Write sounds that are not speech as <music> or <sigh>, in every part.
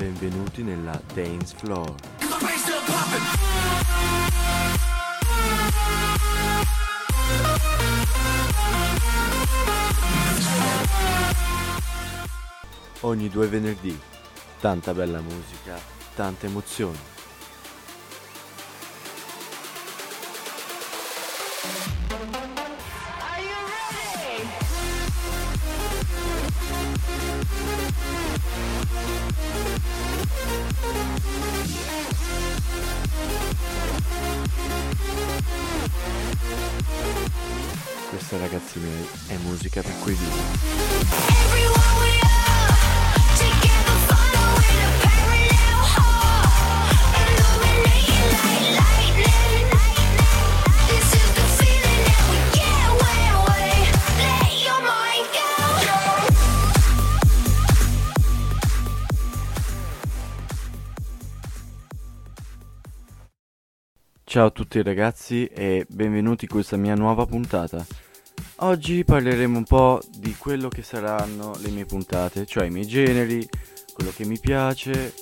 Benvenuti nella Dance Floor. Ogni due venerdì, tanta bella musica, tante emozioni. Questa ragazzi miei è musica per cui vivo. Ciao a tutti ragazzi e benvenuti in questa mia nuova puntata. Oggi parleremo un po' di quello che saranno le mie puntate, cioè i miei generi, quello che mi piace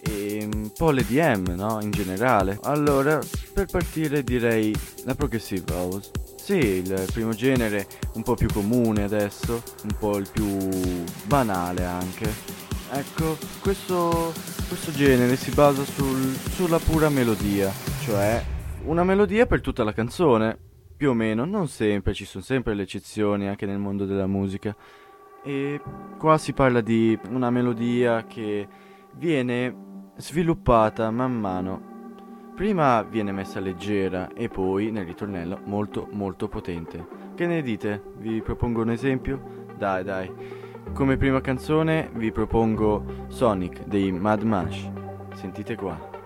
e un po' le DM, no? In generale. Allora, per partire direi la progressive house. Sì, il primo genere un po' più comune adesso, un po' il più banale anche. Ecco, questo, questo genere si basa sul- sulla pura melodia, cioè una melodia per tutta la canzone, più o meno, non sempre, ci sono sempre le eccezioni anche nel mondo della musica. E qua si parla di una melodia che viene sviluppata man mano. Prima viene messa leggera e poi nel ritornello molto molto potente. Che ne dite? Vi propongo un esempio? Dai dai. Come prima canzone vi propongo Sonic dei Mad Mash. Sentite qua.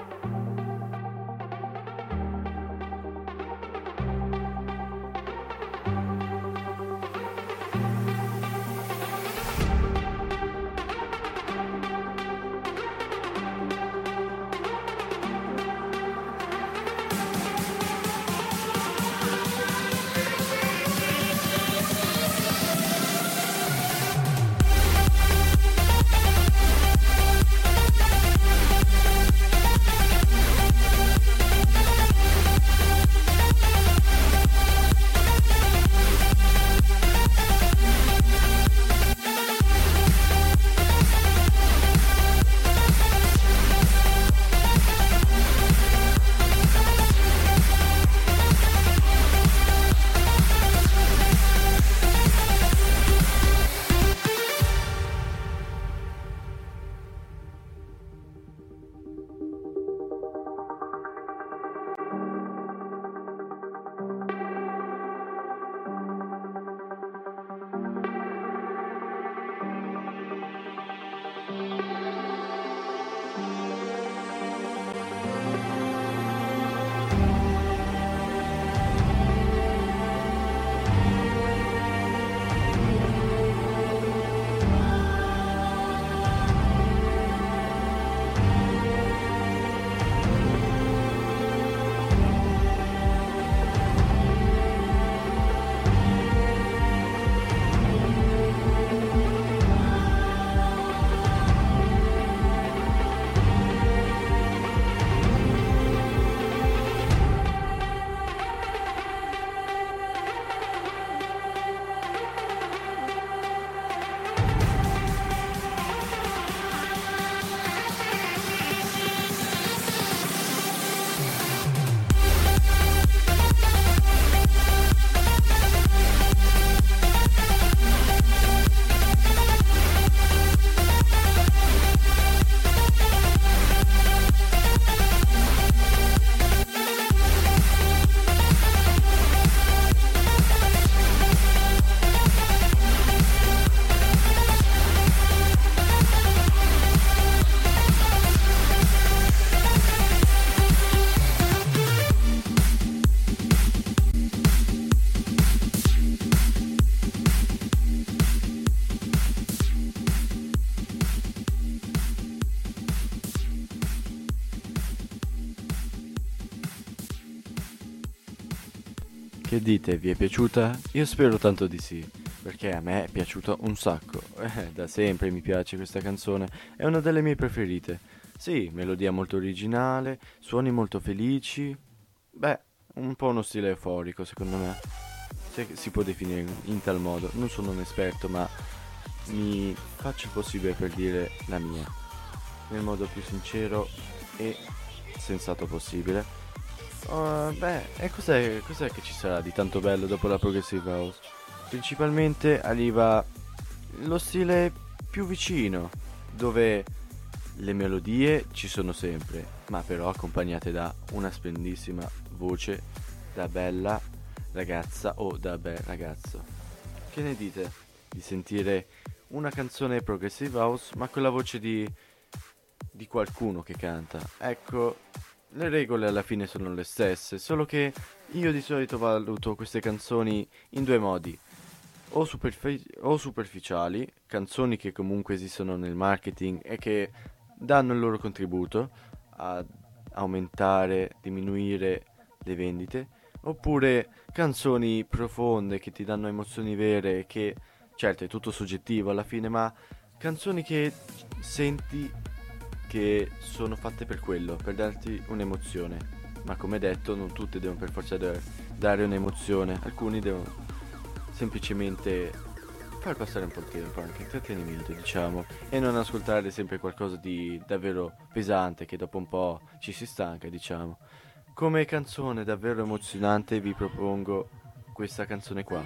Dite, vi è piaciuta? Io spero tanto di sì. perché a me è piaciuta un sacco. <laughs> Eh, da sempre mi piace questa canzone, è una delle mie preferite. Sì, melodia molto originale, suoni molto felici. Beh, un po' uno stile euforico secondo me. Se si può definire in tal modo. Non sono un esperto, ma mi faccio il possibile per dire la mia. Nel modo più sincero e sensato possibile. Uh, beh, e cos'è, cos'è che ci sarà di tanto bello dopo la Progressive House? Principalmente arriva lo stile più vicino, dove le melodie ci sono sempre, ma però accompagnate da una splendissima voce da bella ragazza o da bel ragazzo. Che ne dite di sentire una canzone Progressive House, ma con la voce di, di qualcuno che canta? Ecco, le regole alla fine sono le stesse, solo che io di solito valuto queste canzoni in due modi. O, superfi- o superficiali, canzoni che comunque esistono nel marketing e che danno il loro contributo a aumentare, diminuire le vendite, oppure canzoni profonde che ti danno emozioni vere, che certo è tutto soggettivo alla fine, ma canzoni che senti che sono fatte per quello, per darti un'emozione. Ma come detto, non tutte devono per forza da- dare un'emozione, alcuni devono semplicemente far passare un po' il tempo, anche intrattenimento, diciamo, e non ascoltare sempre qualcosa di davvero pesante che dopo un po' ci si stanca, diciamo. Come canzone davvero emozionante vi propongo questa canzone qua.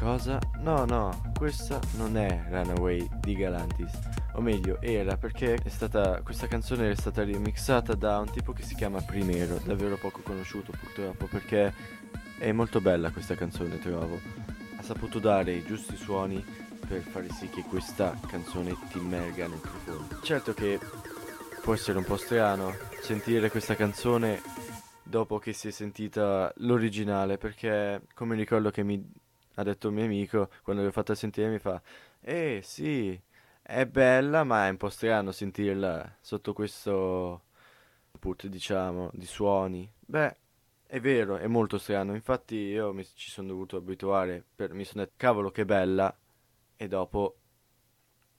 Cosa? No, no, questa non è Runaway di Galantis. O meglio, era perché stata, questa canzone è stata remixata da un tipo che si chiama Primero, davvero poco conosciuto purtroppo, perché è molto bella questa canzone, trovo. Ha saputo dare i giusti suoni per fare sì che questa canzone ti immerga nel profondo. Certo che può essere un po' strano sentire questa canzone dopo che si è sentita l'originale, perché come ricordo che mi ha detto un mio amico quando l'ho fatta sentire mi fa Eh sì, è bella ma è un po' strano sentirla sotto questo input diciamo di suoni. Beh, è vero, è molto strano, infatti io mi, ci sono dovuto abituare, per, mi sono detto cavolo che bella e dopo,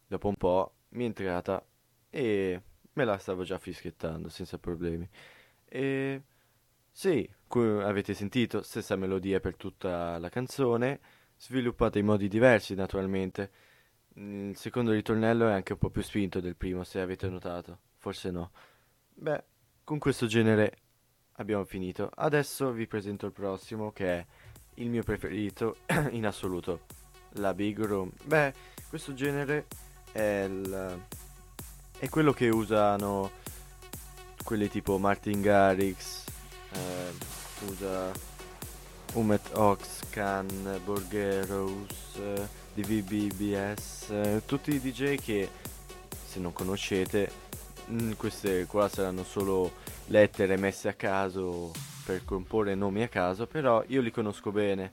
dopo un po' mi è entrata e me la stavo già fischiettando senza problemi. E sì, avete sentito, stessa melodia per tutta la canzone, sviluppata in modi diversi naturalmente. Il secondo ritornello è anche un po' più spinto del primo, se avete notato, forse no. Beh, con questo genere abbiamo finito. Adesso vi presento il prossimo che è il mio preferito <coughs> in assoluto, la Big Room. Beh, questo genere è, il- è quello che usano quelli tipo Martin Garrix, eh, usa Umet Ox, Khan, Borgeros, eh, DVBBS, tutti i DJ che se non conoscete, mm, queste qua saranno solo lettere messe a caso per comporre nomi a caso, però io li conosco bene.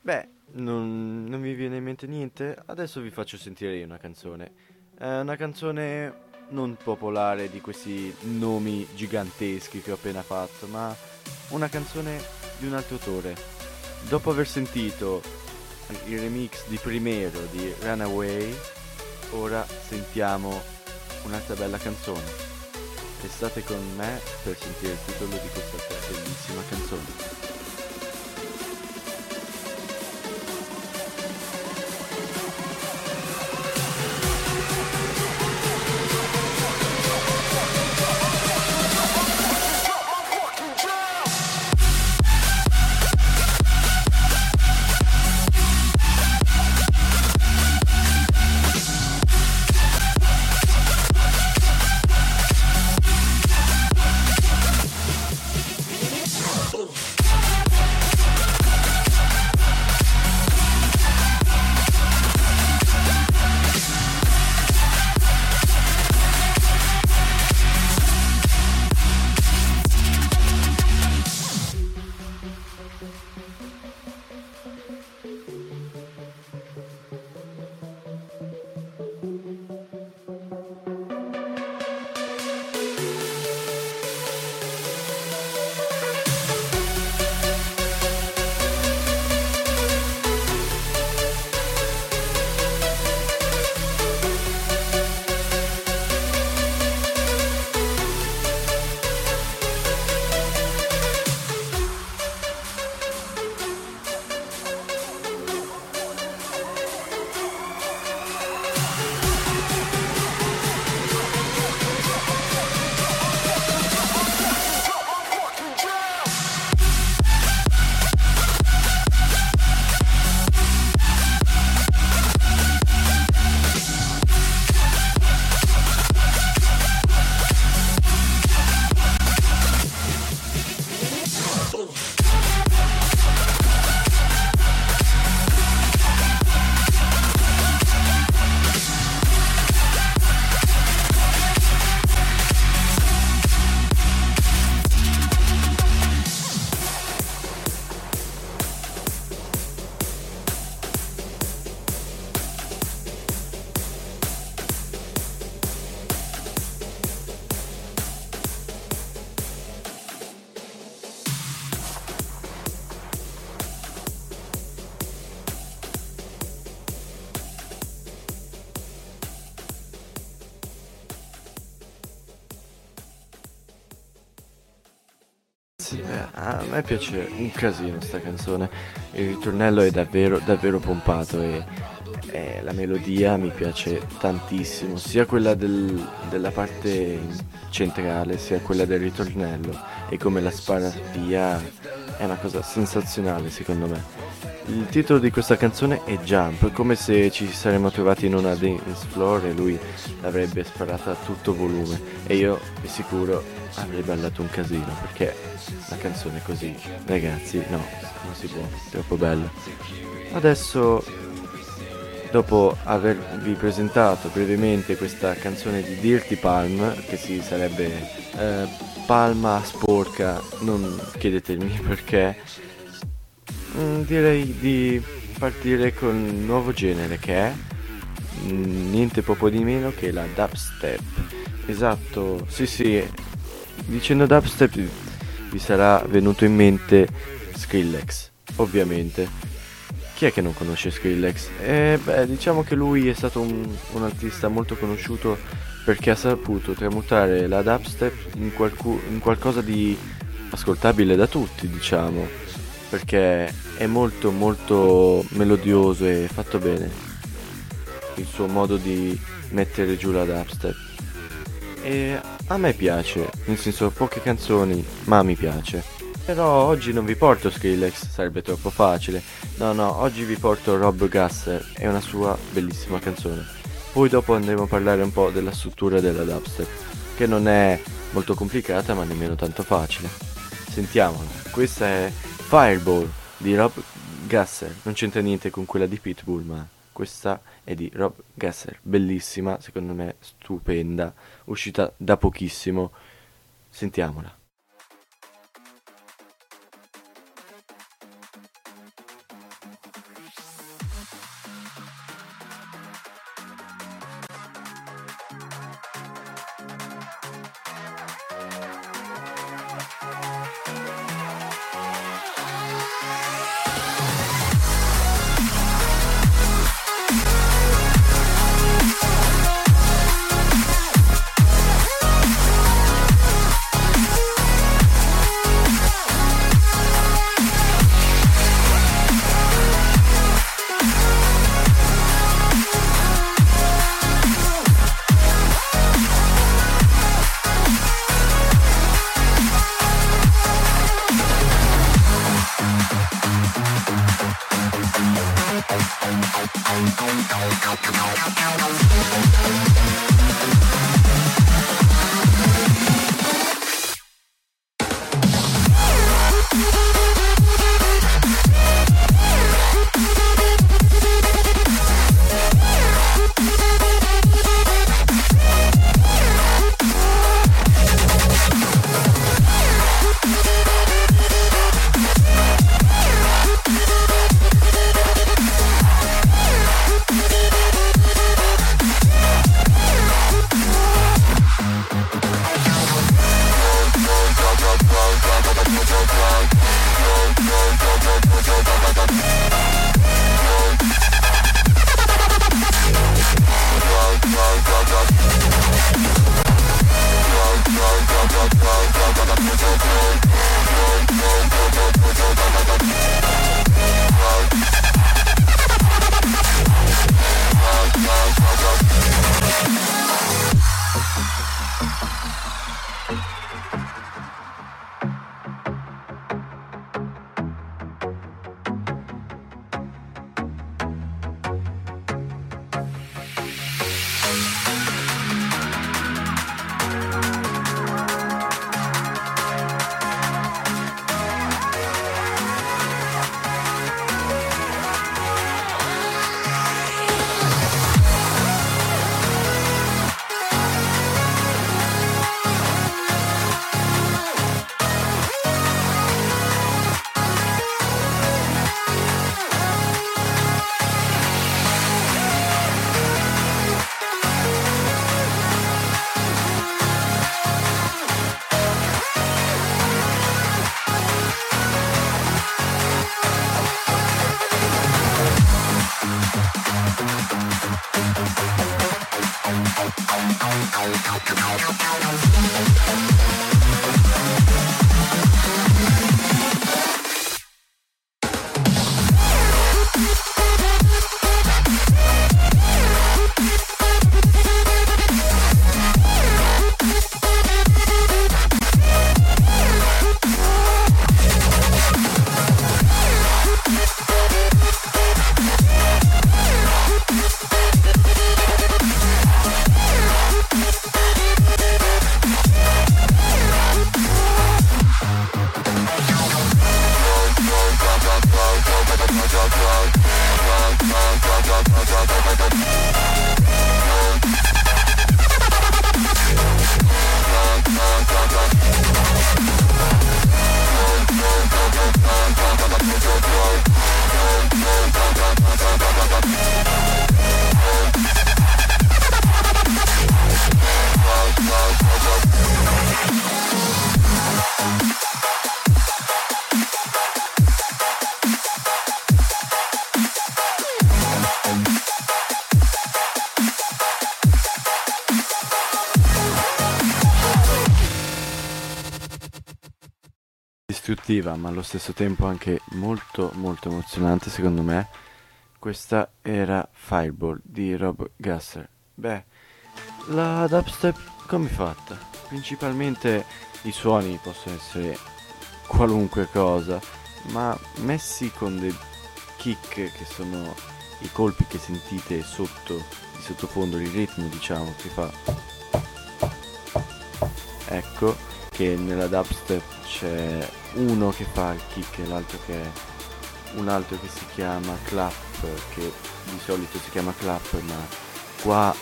Beh, non, non mi viene in mente niente, adesso vi faccio sentire io una canzone. È una canzone non popolare di questi nomi giganteschi che ho appena fatto, ma una canzone di un altro autore. Dopo aver sentito il remix di Primero di Runaway, ora sentiamo un'altra bella canzone. Restate con me per sentire il titolo di questa bellissima canzone. Me piace un casino sta canzone. Il ritornello è davvero, davvero pompato e, e la melodia mi piace tantissimo, sia quella del- della parte centrale, sia quella del ritornello. E come la spara via è una cosa sensazionale secondo me. Il titolo di questa canzone è Jump, come se ci saremmo trovati in una dance floor e lui l'avrebbe sparata a tutto volume e io di sicuro avrei ballato un casino perché la canzone è così, ragazzi, no, non si può, troppo bella. Adesso, dopo avervi presentato brevemente questa canzone di Dirty Palm, che si sarebbe eh, palma sporca, non chiedetemi <laughs> perché, direi di partire con un nuovo genere che è mm, niente poco di meno che la dubstep. Esatto, sì sì, dicendo dubstep vi sarà venuto in mente Skrillex, ovviamente. Chi è che non conosce Skrillex? Eh, beh, diciamo che lui è stato un, un artista molto conosciuto perché ha saputo tramutare la dubstep in, qualcu- in qualcosa di ascoltabile da tutti, diciamo perché è molto molto melodioso e fatto bene. Il suo modo di mettere giù la dubstep. E a me piace nel senso poche canzoni ma mi piace. Però oggi non vi porto Skrillex sarebbe troppo facile. No no oggi vi porto Rob Gasser e una sua bellissima canzone. Poi dopo andremo a parlare un po' della struttura della dubstep che non è molto complicata ma nemmeno tanto facile. Sentiamola. Questa è Fireball di Rob Gasser. Non c'entra niente con quella di Pitbull, ma questa è di Rob Gasser. Bellissima, secondo me stupenda, uscita da pochissimo. Sentiamola. Distruttiva, ma allo stesso tempo anche molto molto emozionante secondo me. Questa era Fireball di Rob Gasser. Beh, la dubstep come è fatta? Principalmente i suoni possono essere qualunque cosa, ma messi con dei kick che sono i colpi che sentite sotto di sottofondo, il ritmo diciamo che fa ecco che nella dubstep c'è uno che fa il kick e l'altro che è un altro che si chiama clap che di solito si chiama clap ma qua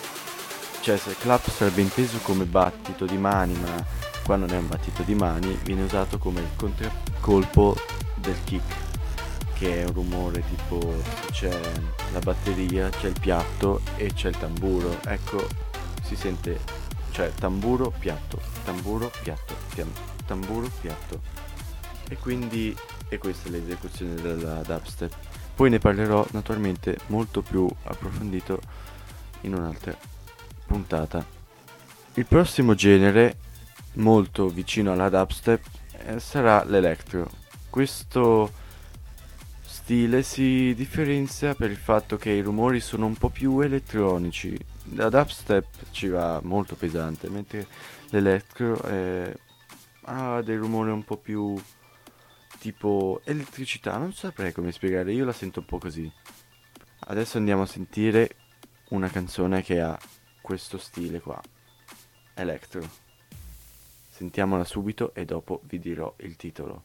cioè se clap sarebbe inteso come battito di mani ma qua non è un battito di mani viene usato come il contraccolpo del kick che è un rumore tipo c'è la batteria c'è il piatto e c'è il tamburo. Ecco si sente cioè tamburo piatto tamburo piatto pian- tamburo piatto. E quindi e questa è l'esecuzione della dubstep. Poi ne parlerò naturalmente molto più approfondito in un'altra puntata. Il prossimo genere molto vicino alla dubstep eh, sarà l'electro. Questo stile si differenzia per il fatto che i rumori sono un po' più elettronici. La dubstep ci va molto pesante, mentre l'electro è- ha dei rumori un po' più tipo elettricità. Non saprei come spiegare, io la sento un po' così. Adesso andiamo a sentire una canzone che ha questo stile qua. Electro. Sentiamola subito e dopo vi dirò il titolo.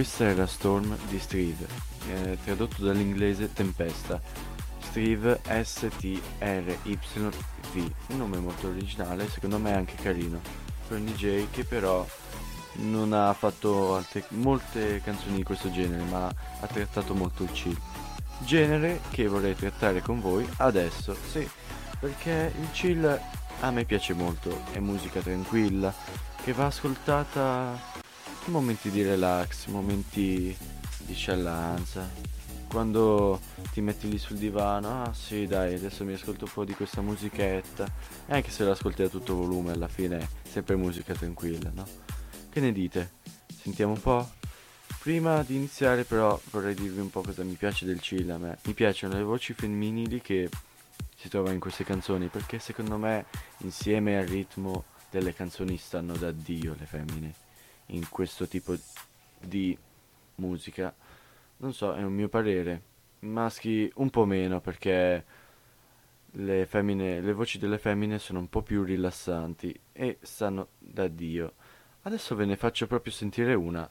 Questa era Storm di Steve, eh, tradotto dall'inglese Tempesta. Steve S-T-R-Y-V, un nome molto originale, secondo me anche carino, per un DJ che però non ha fatto altre, molte canzoni di questo genere, ma ha trattato molto il chill. Genere che vorrei trattare con voi adesso, sì, perché il chill a me piace molto, è musica tranquilla, che va ascoltata momenti di relax, momenti di sciallanza. Quando ti metti lì sul divano, ah sì dai, adesso mi ascolto un po' di questa musichetta. E anche se l'ascolti a tutto volume, alla fine è sempre musica tranquilla, no? Che ne dite? Sentiamo un po'? Prima di iniziare però vorrei dirvi un po' cosa mi piace del chill a me. Mi piacciono le voci femminili che si trovano in queste canzoni perché secondo me insieme al ritmo delle canzoni stanno da Dio le femmine in questo tipo di musica. Non so, è un mio parere. Maschi un po' meno perché le femmine, le voci delle femmine sono un po' più rilassanti e stanno da Dio. Adesso ve ne faccio proprio sentire una.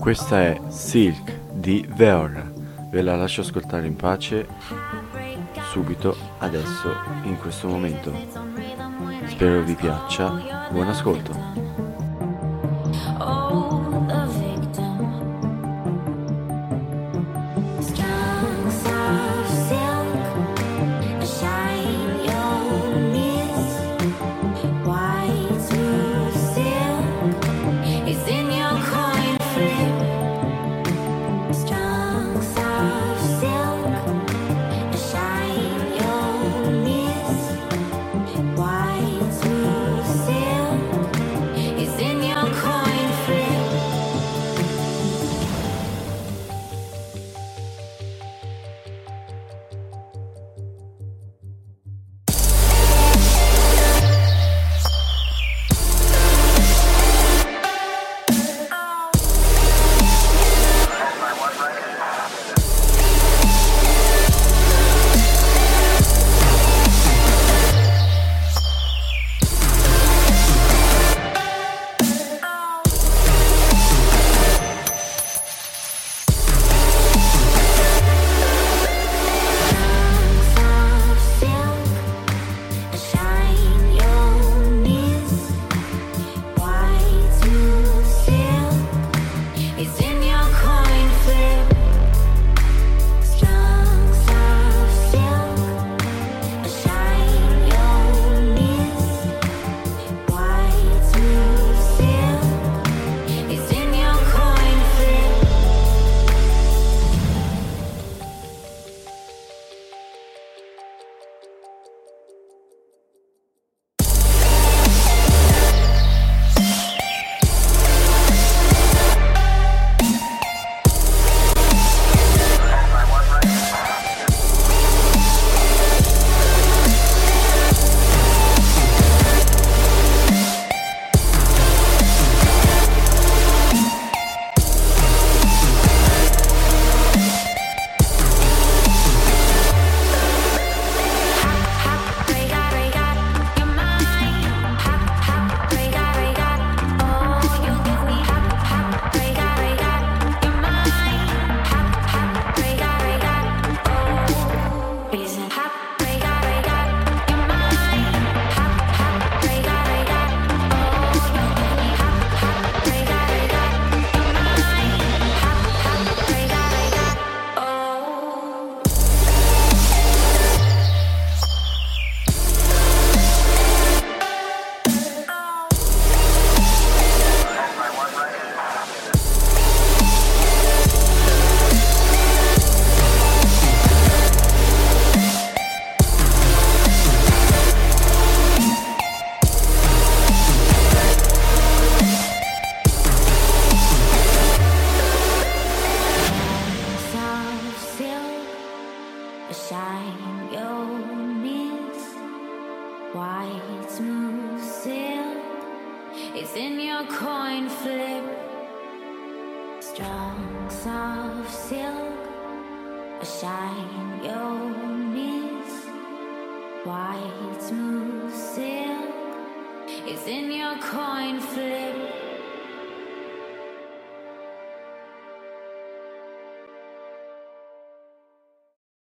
Questa è Silk di Veor. Ve la lascio ascoltare in pace subito, adesso, in questo momento. Spero vi piaccia. Buon ascolto.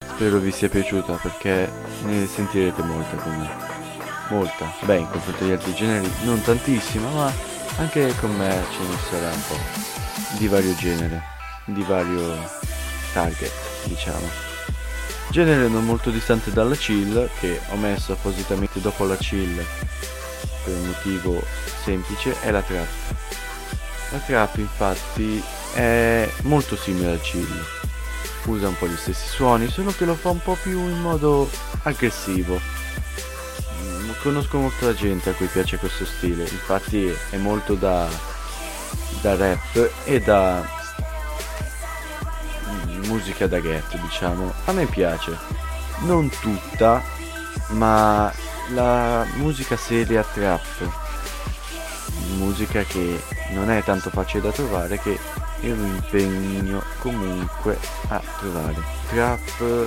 Spero vi sia piaciuta perché ne sentirete molta con me. Molta. Beh, in confronto agli altri generi non tantissima, ma anche con me ce ne sarà un po'. Di vario genere, di vario target, diciamo. Genere non molto distante dalla chill, che ho messo appositamente dopo la chill per un motivo semplice, è la trap. La trap infatti è molto simile al chill usa un po' gli stessi suoni, solo che lo fa un po' più in modo aggressivo. Mm, Conosco molta gente a cui piace questo stile, infatti è molto da, da rap e da musica da ghetto, diciamo. A me piace, non tutta, ma la musica seria trap, musica che non è tanto facile da trovare che io mi impegno comunque a trovare. Trap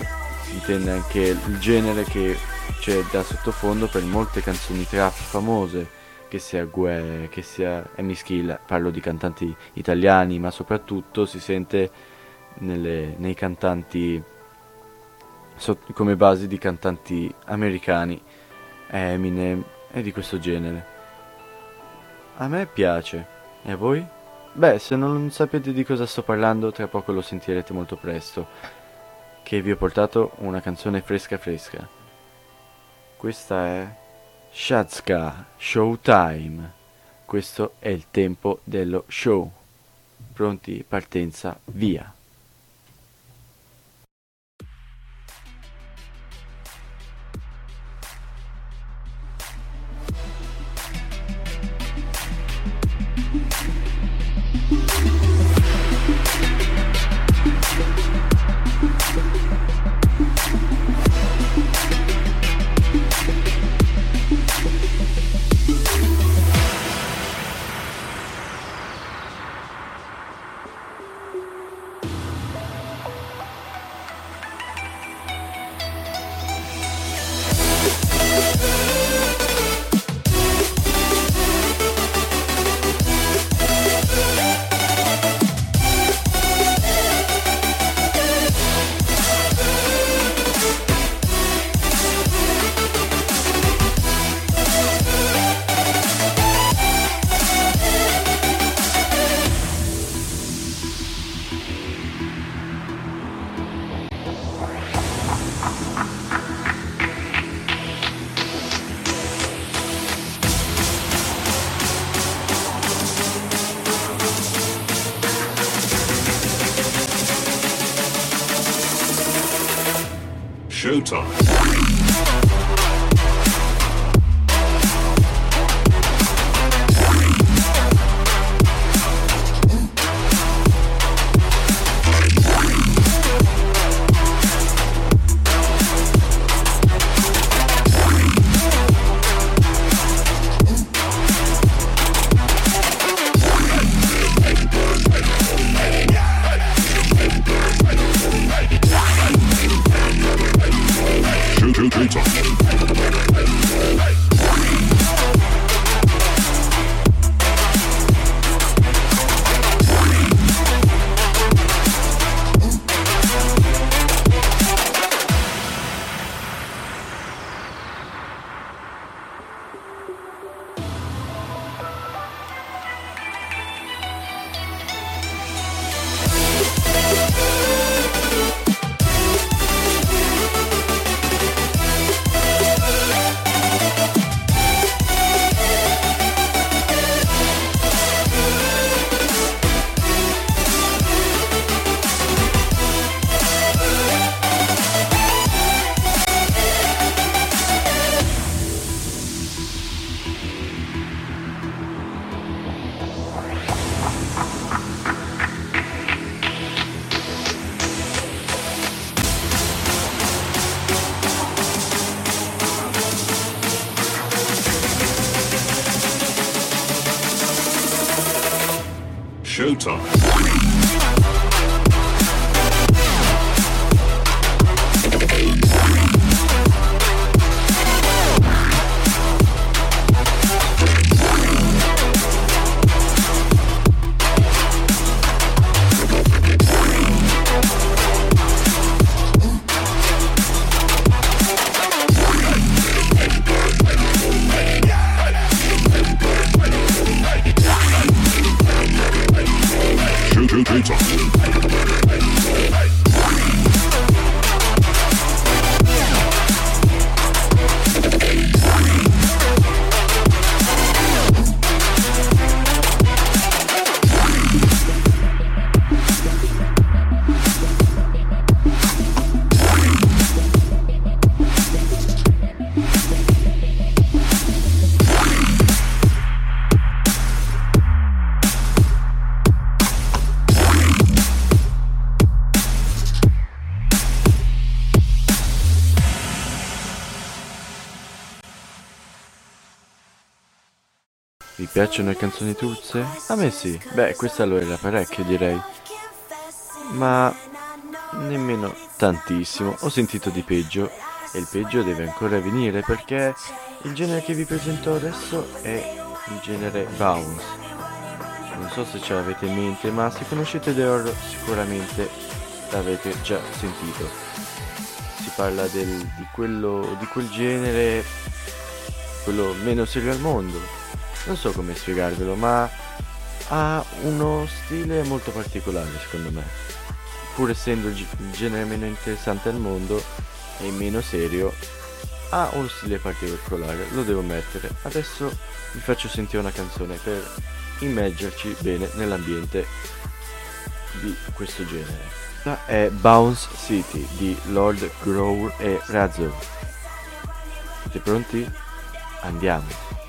intende anche il genere che c'è da sottofondo per molte canzoni trap famose, che sia Gue, che sia Amy Skill, parlo di cantanti italiani, ma soprattutto si sente nelle- nei cantanti sot- come base di cantanti americani, Eminem e di questo genere. A me piace, e a voi? Beh, se non sapete di cosa sto parlando, tra poco lo sentirete molto presto, che vi ho portato una canzone fresca fresca. Questa è Shazka Showtime. Questo è il tempo dello show. Pronti, partenza, via. Later. Piacciono le canzoni tuzze? A me sì. Beh, questa lo era parecchio, direi. Ma nemmeno tantissimo. Ho sentito di peggio e il peggio deve ancora venire perché il genere che vi presento adesso è il genere bounce. Non so se ce l'avete in mente, ma se conoscete The Horror sicuramente l'avete già sentito. Si parla del- di, quello, di quel genere, quello meno serio al mondo. Non so come spiegarvelo, ma ha uno stile molto particolare secondo me. Pur essendo il, il genere meno interessante al mondo e meno serio, ha uno stile particolare, lo devo mettere. Adesso vi faccio sentire una canzone per immergerci bene nell'ambiente di questo genere. Questa è Bounce City di Lord Growl e Razzo. Siete pronti? Andiamo.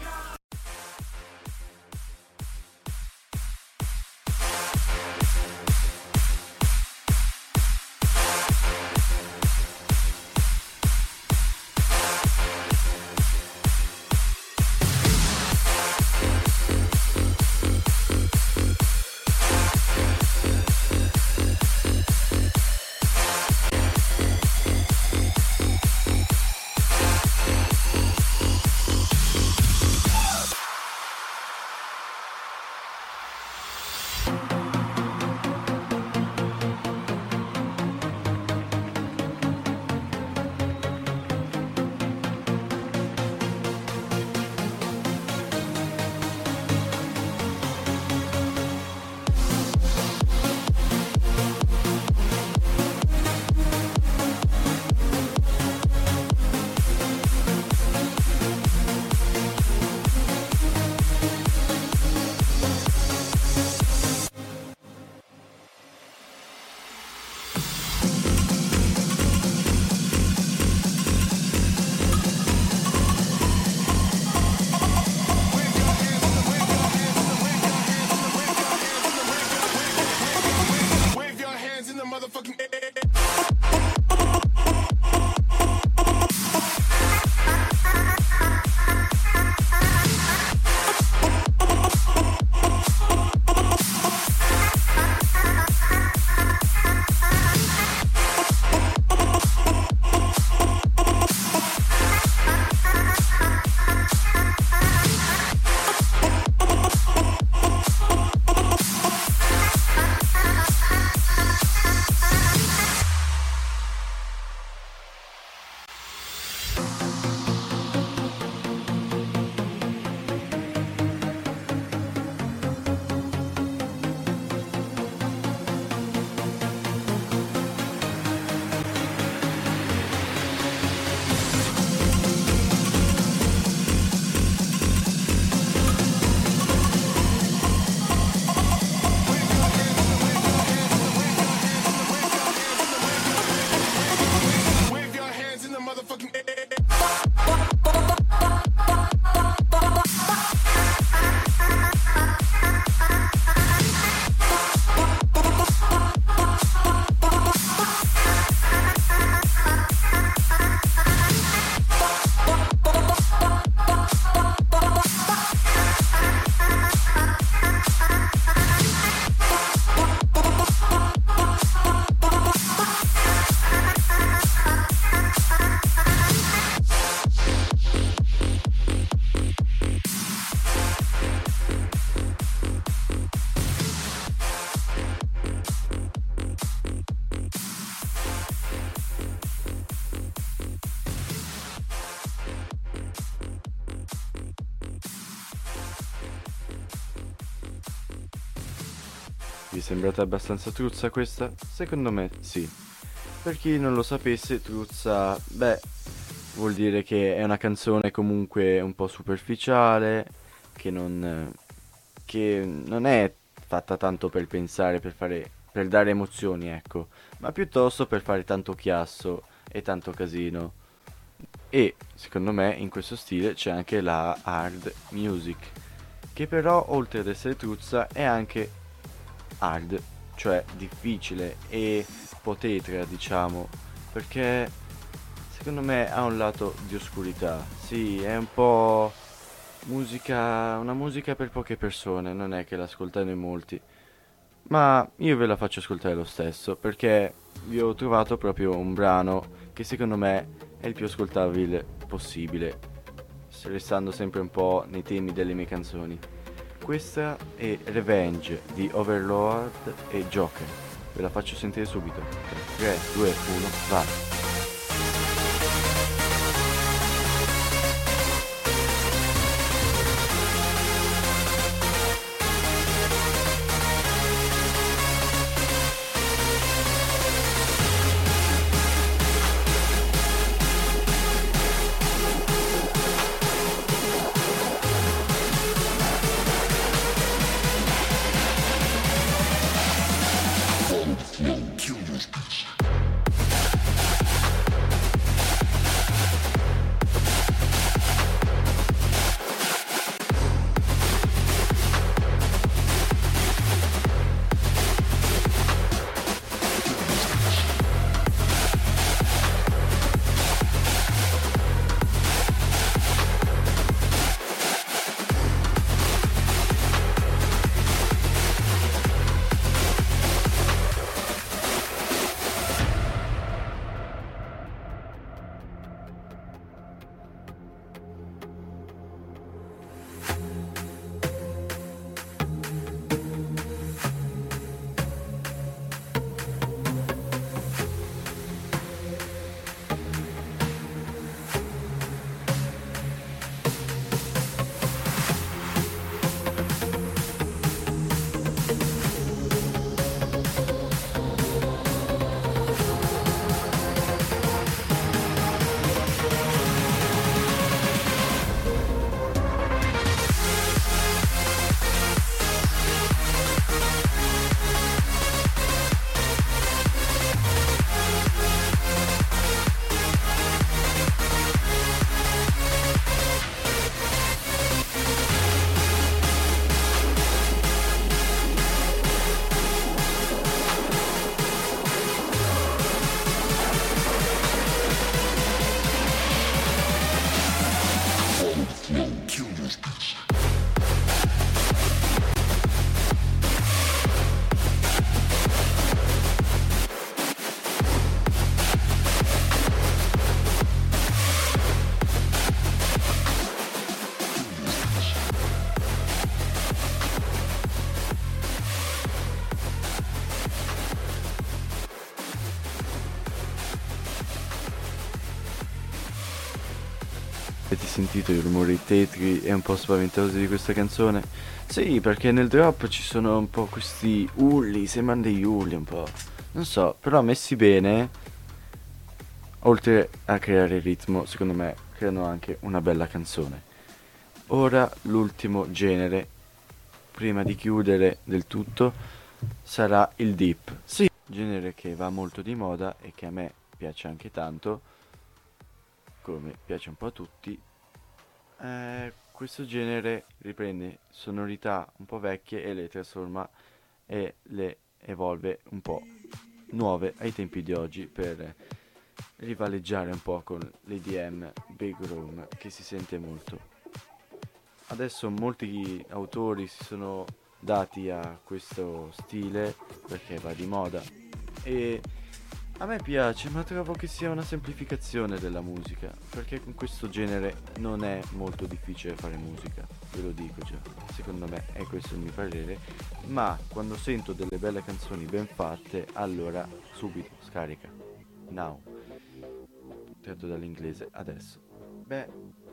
Sembrata abbastanza truzza questa? Secondo me sì. Per chi non lo sapesse, truzza, beh, vuol dire che è una canzone comunque un po' superficiale, che non, che non è fatta tanto per pensare, per fare, per dare emozioni, ecco, ma piuttosto per fare tanto chiasso e tanto casino. E secondo me in questo stile c'è anche la hard music, che però oltre ad essere truzza è anche hard, cioè difficile e potetra, diciamo, perché secondo me ha un lato di oscurità. Sì, è un po' musica, una musica per poche persone, non è che l'ascoltano in molti. Ma io ve la faccio ascoltare lo stesso, perché vi ho trovato proprio un brano che secondo me è il più ascoltabile possibile, restando sempre un po' nei temi delle mie canzoni. Questa è Revenge di Overlord e Joker. Ve la faccio sentire subito. 3, 2, 1, vai. Sentito i rumori tetri e un po' spaventosi di questa canzone? Sì, perché nel drop ci sono un po' questi urli, sembrano degli urli un po'. Non so, però messi bene, oltre a creare ritmo, secondo me creano anche una bella canzone. Ora l'ultimo genere, prima di chiudere del tutto, sarà il deep. Sì, genere che va molto di moda e che a me piace anche tanto come piace un po' a tutti, eh, questo genere riprende sonorità un po' vecchie e le trasforma e le evolve un po' nuove ai tempi di oggi per rivaleggiare un po' con l'EDM Big Room che si sente molto. Adesso molti autori si sono dati a questo stile perché va di moda e a me piace, ma trovo che sia una semplificazione della musica, perché con questo genere non è molto difficile fare musica, ve lo dico già, secondo me è questo il mio parere, ma quando sento delle belle canzoni ben fatte, allora subito scarica, now, tradotto dall'inglese adesso. Beh,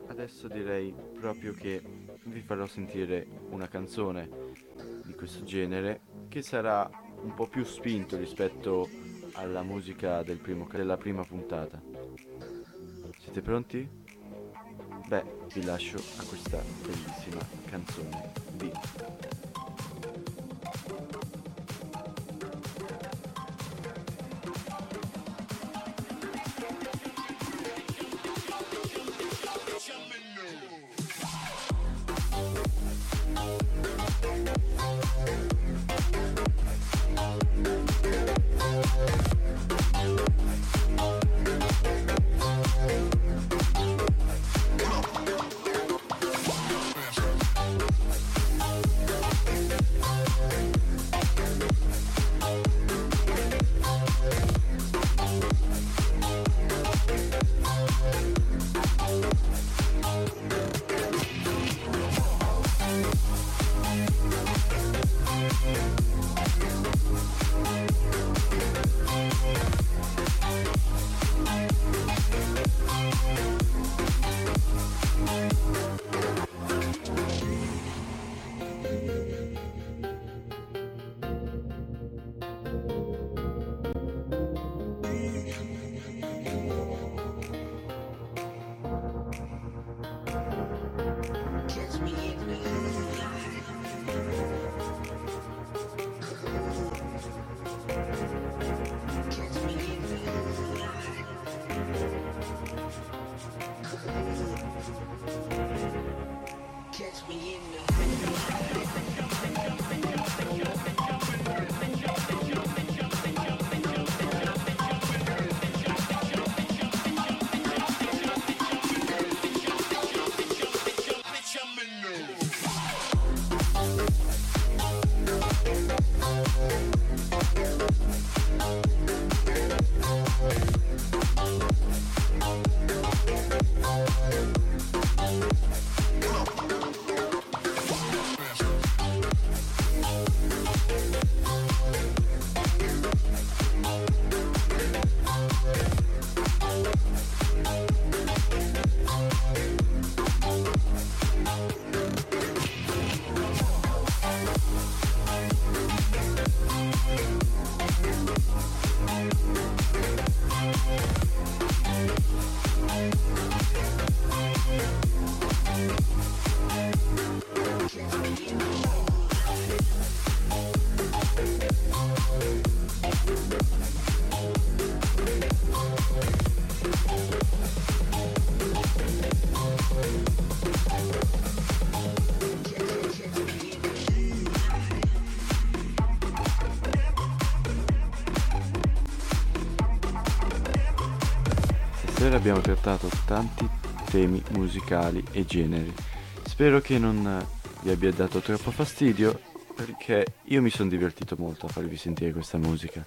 adesso direi proprio che vi farò sentire una canzone di questo genere che sarà un po' più spinto rispetto alla musica del primo- della prima puntata. Siete pronti? Beh, vi lascio a questa bellissima canzone di abbiamo trattato tanti temi musicali e generi. Spero che non eh, vi abbia dato troppo fastidio perché io mi sono divertito molto a farvi sentire questa musica.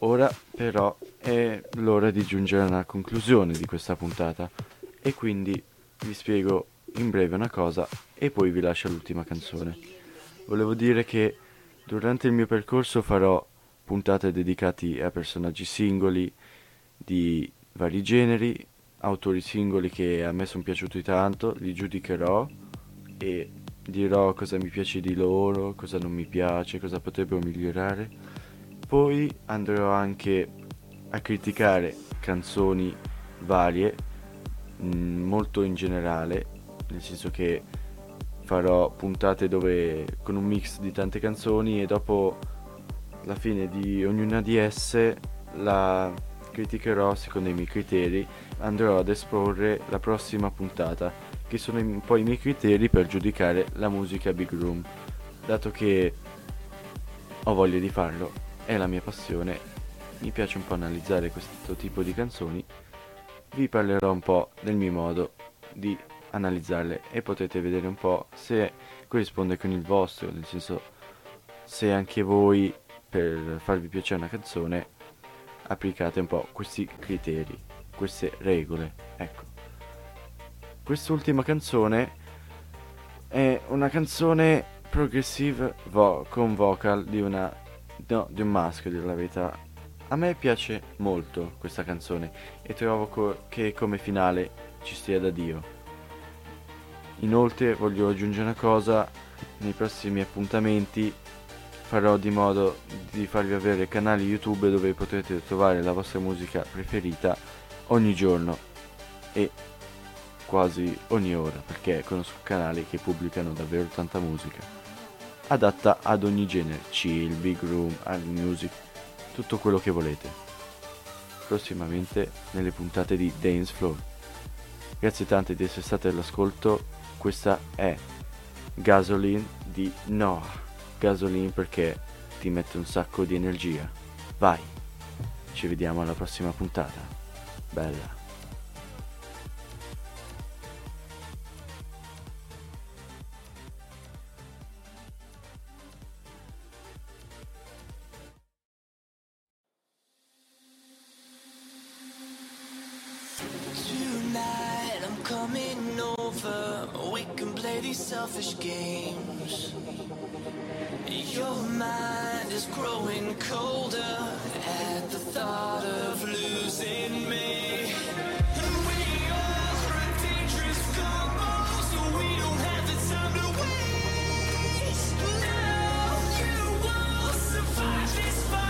Ora però è l'ora di giungere a una conclusione di questa puntata e quindi vi spiego in breve una cosa e poi vi lascio l'ultima canzone. Volevo dire che durante il mio percorso farò puntate dedicate a personaggi singoli di vari generi, autori singoli che a me sono piaciuti tanto, li giudicherò e dirò cosa mi piace di loro, cosa non mi piace, cosa potrebbero migliorare. Poi andrò anche a criticare canzoni varie, mh, molto in generale, nel senso che farò puntate dove con un mix di tante canzoni e dopo la fine di ognuna di esse la criticherò secondo i miei criteri, andrò ad esporre la prossima puntata, che sono i- poi i miei criteri per giudicare la musica Big Room. Dato che ho voglia di farlo, è la mia passione, mi piace un po' analizzare questo tipo di canzoni, vi parlerò un po' del mio modo di analizzarle e potete vedere un po' se corrisponde con il vostro, nel senso se anche voi per farvi piacere una canzone applicate un po' questi criteri, queste regole, ecco. Quest'ultima canzone è una canzone progressive vo- con vocal di una no, di un maschio, a dire la verità. A me piace molto questa canzone e trovo co- che come finale ci stia da Dio. Inoltre voglio aggiungere una cosa, nei prossimi appuntamenti farò di modo di farvi avere canali YouTube dove potrete trovare la vostra musica preferita ogni giorno e quasi ogni ora, perché conosco canali che pubblicano davvero tanta musica, adatta ad ogni genere, chill, big room, hard music, tutto quello che volete. Prossimamente nelle puntate di Dance Floor. Grazie tante di essere state all'ascolto, questa è Gasoline di Noah. Gasoline perché ti mette un sacco di energia. Vai, ci vediamo alla prossima puntata. Bella. Coming over. These selfish games. Your mind is growing colder at the thought of losing me. We are a dangerous so we don't have the time to waste. Now you won't survive this fight.